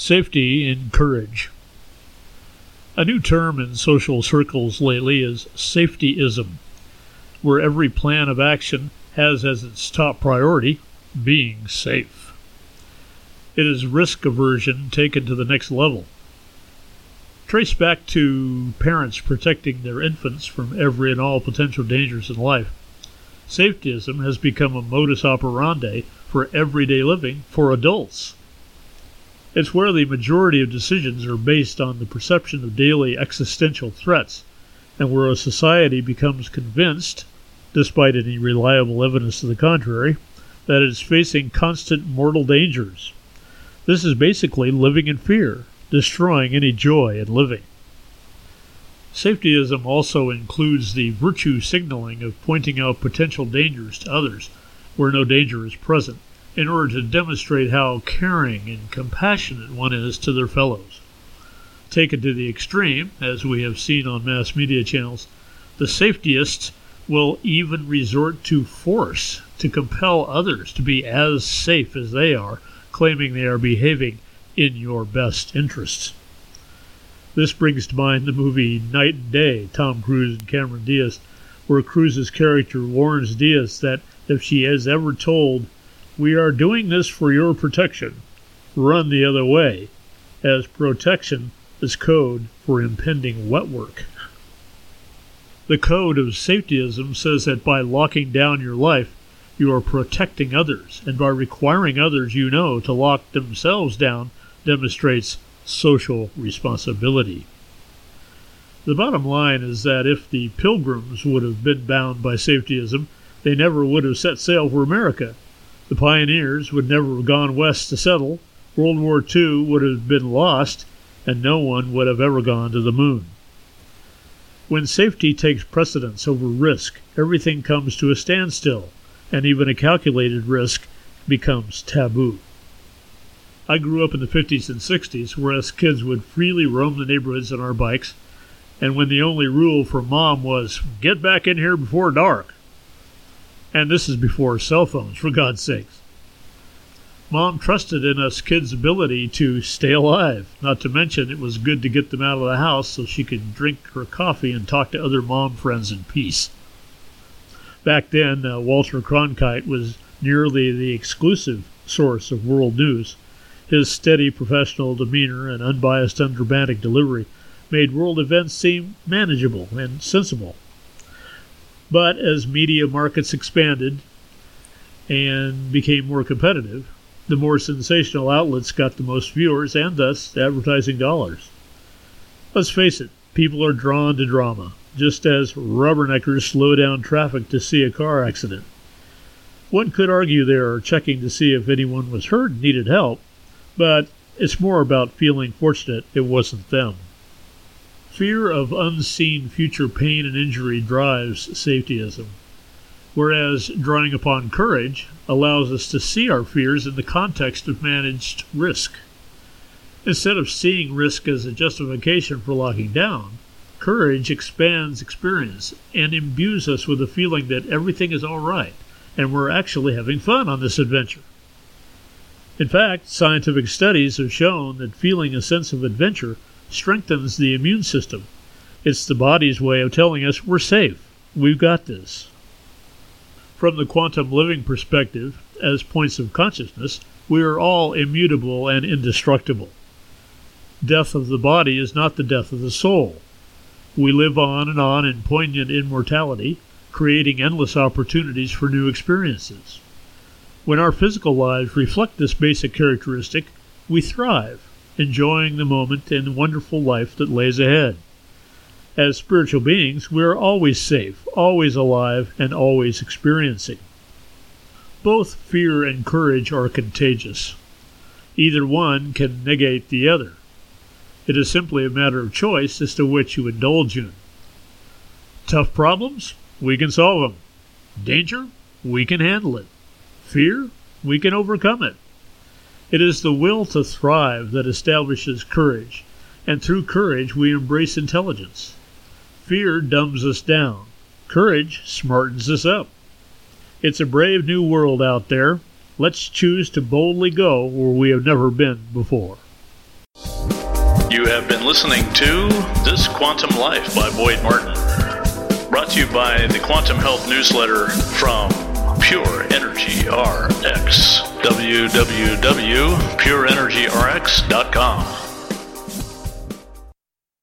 Safety and courage. A new term in social circles lately is safetyism, where every plan of action has as its top priority being safe. It is risk aversion taken to the next level. Trace back to parents protecting their infants from every and all potential dangers in life. Safetyism has become a modus operandi for everyday living for adults. It's where the majority of decisions are based on the perception of daily existential threats, and where a society becomes convinced, despite any reliable evidence to the contrary, that it is facing constant mortal dangers. This is basically living in fear, destroying any joy in living. Safetyism also includes the virtue signaling of pointing out potential dangers to others where no danger is present in order to demonstrate how caring and compassionate one is to their fellows. Taken to the extreme, as we have seen on mass media channels, the safetyists will even resort to force to compel others to be as safe as they are, claiming they are behaving in your best interests. This brings to mind the movie Knight and Day, Tom Cruise and Cameron Diaz, where Cruise's character warns Diaz that if she is ever told we are doing this for your protection. Run the other way, as protection is code for impending wet work. The code of safetyism says that by locking down your life, you are protecting others, and by requiring others you know to lock themselves down demonstrates social responsibility. The bottom line is that if the pilgrims would have been bound by safetyism, they never would have set sail for America the pioneers would never have gone west to settle, World War II would have been lost, and no one would have ever gone to the moon. When safety takes precedence over risk, everything comes to a standstill, and even a calculated risk becomes taboo. I grew up in the 50s and 60s, where us kids would freely roam the neighborhoods on our bikes, and when the only rule for mom was get back in here before dark, and this is before cell phones, for God's sakes. Mom trusted in us kids' ability to stay alive, not to mention it was good to get them out of the house so she could drink her coffee and talk to other mom friends in peace. Back then, uh, Walter Cronkite was nearly the exclusive source of world news. His steady professional demeanor and unbiased undramatic delivery made world events seem manageable and sensible. But as media markets expanded and became more competitive, the more sensational outlets got the most viewers and thus advertising dollars. Let's face it, people are drawn to drama, just as rubberneckers slow down traffic to see a car accident. One could argue they are checking to see if anyone was hurt and needed help, but it's more about feeling fortunate it wasn't them. Fear of unseen future pain and injury drives safetyism, whereas drawing upon courage allows us to see our fears in the context of managed risk. Instead of seeing risk as a justification for locking down, courage expands experience and imbues us with the feeling that everything is all right and we're actually having fun on this adventure. In fact, scientific studies have shown that feeling a sense of adventure strengthens the immune system. It's the body's way of telling us we're safe. We've got this. From the quantum living perspective, as points of consciousness, we are all immutable and indestructible. Death of the body is not the death of the soul. We live on and on in poignant immortality, creating endless opportunities for new experiences. When our physical lives reflect this basic characteristic, we thrive enjoying the moment and the wonderful life that lays ahead. As spiritual beings, we are always safe, always alive, and always experiencing. Both fear and courage are contagious. Either one can negate the other. It is simply a matter of choice as to which you indulge in. Tough problems? We can solve them. Danger? We can handle it. Fear? We can overcome it. It is the will to thrive that establishes courage, and through courage we embrace intelligence. Fear dumbs us down, courage smartens us up. It's a brave new world out there. Let's choose to boldly go where we have never been before. You have been listening to This Quantum Life by Boyd Martin. Brought to you by the Quantum Health newsletter from Pure Energy RX. www.pureenergyrx.com.